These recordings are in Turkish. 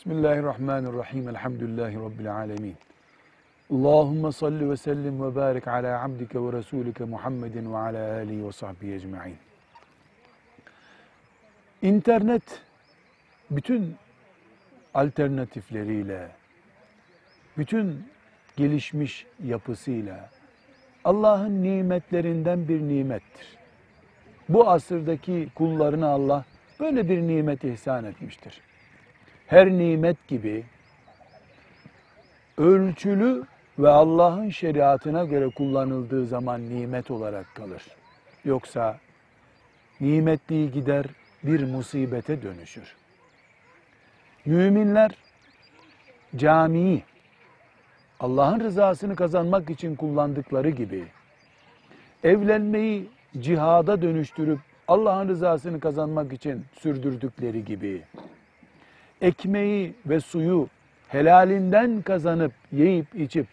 Bismillahirrahmanirrahim. Elhamdülillahi Rabbil alemin. Allahümme salli ve sellim ve barik ala abdike ve resulike Muhammedin ve ala alihi ve sahbihi ecma'in. İnternet bütün alternatifleriyle, bütün gelişmiş yapısıyla Allah'ın nimetlerinden bir nimettir. Bu asırdaki kullarına Allah böyle bir nimet ihsan etmiştir. Her nimet gibi ölçülü ve Allah'ın şeriatına göre kullanıldığı zaman nimet olarak kalır. Yoksa nimetliği gider bir musibete dönüşür. Müminler camiyi Allah'ın rızasını kazanmak için kullandıkları gibi evlenmeyi cihada dönüştürüp Allah'ın rızasını kazanmak için sürdürdükleri gibi ekmeği ve suyu helalinden kazanıp yiyip içip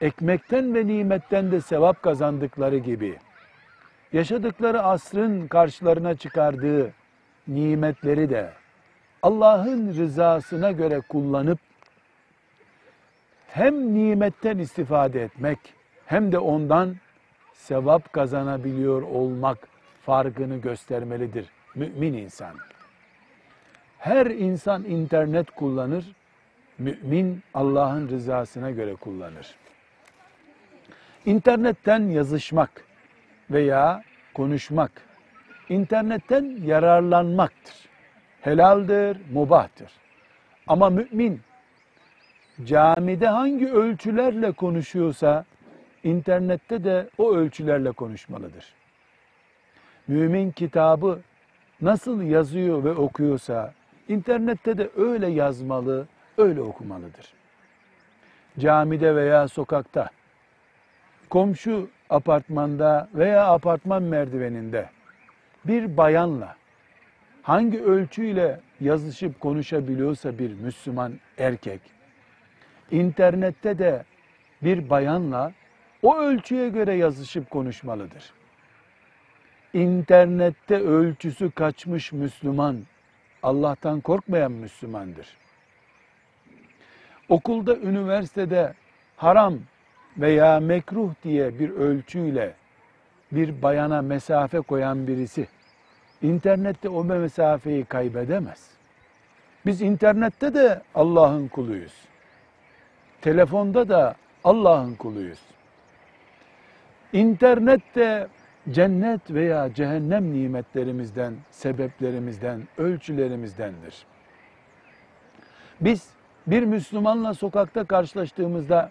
ekmekten ve nimetten de sevap kazandıkları gibi yaşadıkları asrın karşılarına çıkardığı nimetleri de Allah'ın rızasına göre kullanıp hem nimetten istifade etmek hem de ondan sevap kazanabiliyor olmak farkını göstermelidir mümin insan. Her insan internet kullanır, mümin Allah'ın rızasına göre kullanır. İnternetten yazışmak veya konuşmak, internetten yararlanmaktır. Helaldir, mubahtır. Ama mümin camide hangi ölçülerle konuşuyorsa internette de o ölçülerle konuşmalıdır. Mümin kitabı nasıl yazıyor ve okuyorsa internette de öyle yazmalı, öyle okumalıdır. Camide veya sokakta, komşu apartmanda veya apartman merdiveninde bir bayanla hangi ölçüyle yazışıp konuşabiliyorsa bir Müslüman erkek, internette de bir bayanla o ölçüye göre yazışıp konuşmalıdır. İnternette ölçüsü kaçmış Müslüman, Allah'tan korkmayan Müslümandır. Okulda, üniversitede haram veya mekruh diye bir ölçüyle bir bayana mesafe koyan birisi, internette o mesafeyi kaybedemez. Biz internette de Allah'ın kuluyuz. Telefonda da Allah'ın kuluyuz. İnternet de cennet veya cehennem nimetlerimizden, sebeplerimizden, ölçülerimizdendir. Biz bir Müslümanla sokakta karşılaştığımızda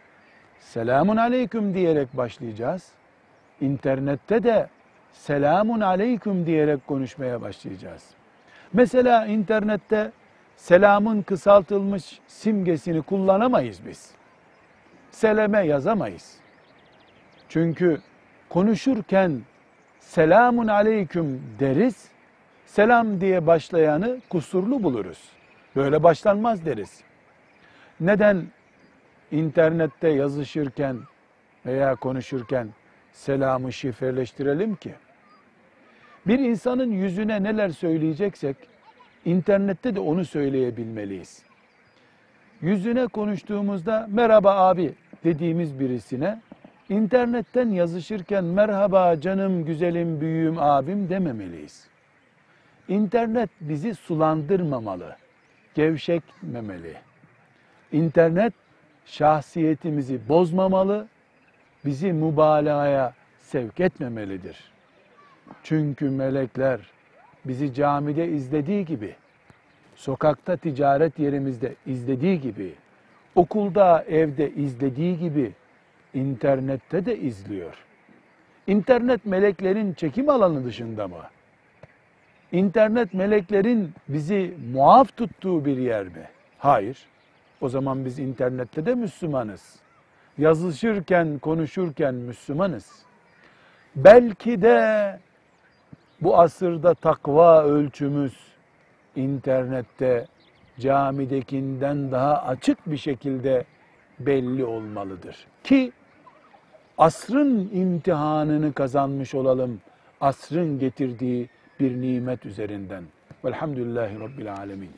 selamun aleyküm diyerek başlayacağız. İnternette de selamun aleyküm diyerek konuşmaya başlayacağız. Mesela internette selamın kısaltılmış simgesini kullanamayız biz. Seleme yazamayız. Çünkü konuşurken selamun aleyküm deriz. Selam diye başlayanı kusurlu buluruz. Böyle başlanmaz deriz. Neden internette yazışırken veya konuşurken selamı şifreleştirelim ki? Bir insanın yüzüne neler söyleyeceksek internette de onu söyleyebilmeliyiz. Yüzüne konuştuğumuzda merhaba abi dediğimiz birisine internetten yazışırken merhaba canım, güzelim, büyüğüm, abim dememeliyiz. İnternet bizi sulandırmamalı, gevşekmemeli. İnternet şahsiyetimizi bozmamalı, bizi mübalağaya sevk etmemelidir. Çünkü melekler bizi camide izlediği gibi, sokakta ticaret yerimizde izlediği gibi, okulda, evde izlediği gibi internette de izliyor. İnternet meleklerin çekim alanı dışında mı? İnternet meleklerin bizi muaf tuttuğu bir yer mi? Hayır. O zaman biz internette de Müslümanız. Yazışırken, konuşurken Müslümanız. Belki de bu asırda takva ölçümüz internette camidekinden daha açık bir şekilde belli olmalıdır. Ki asrın imtihanını kazanmış olalım. Asrın getirdiği bir nimet üzerinden. Velhamdülillahi Rabbil Alemin.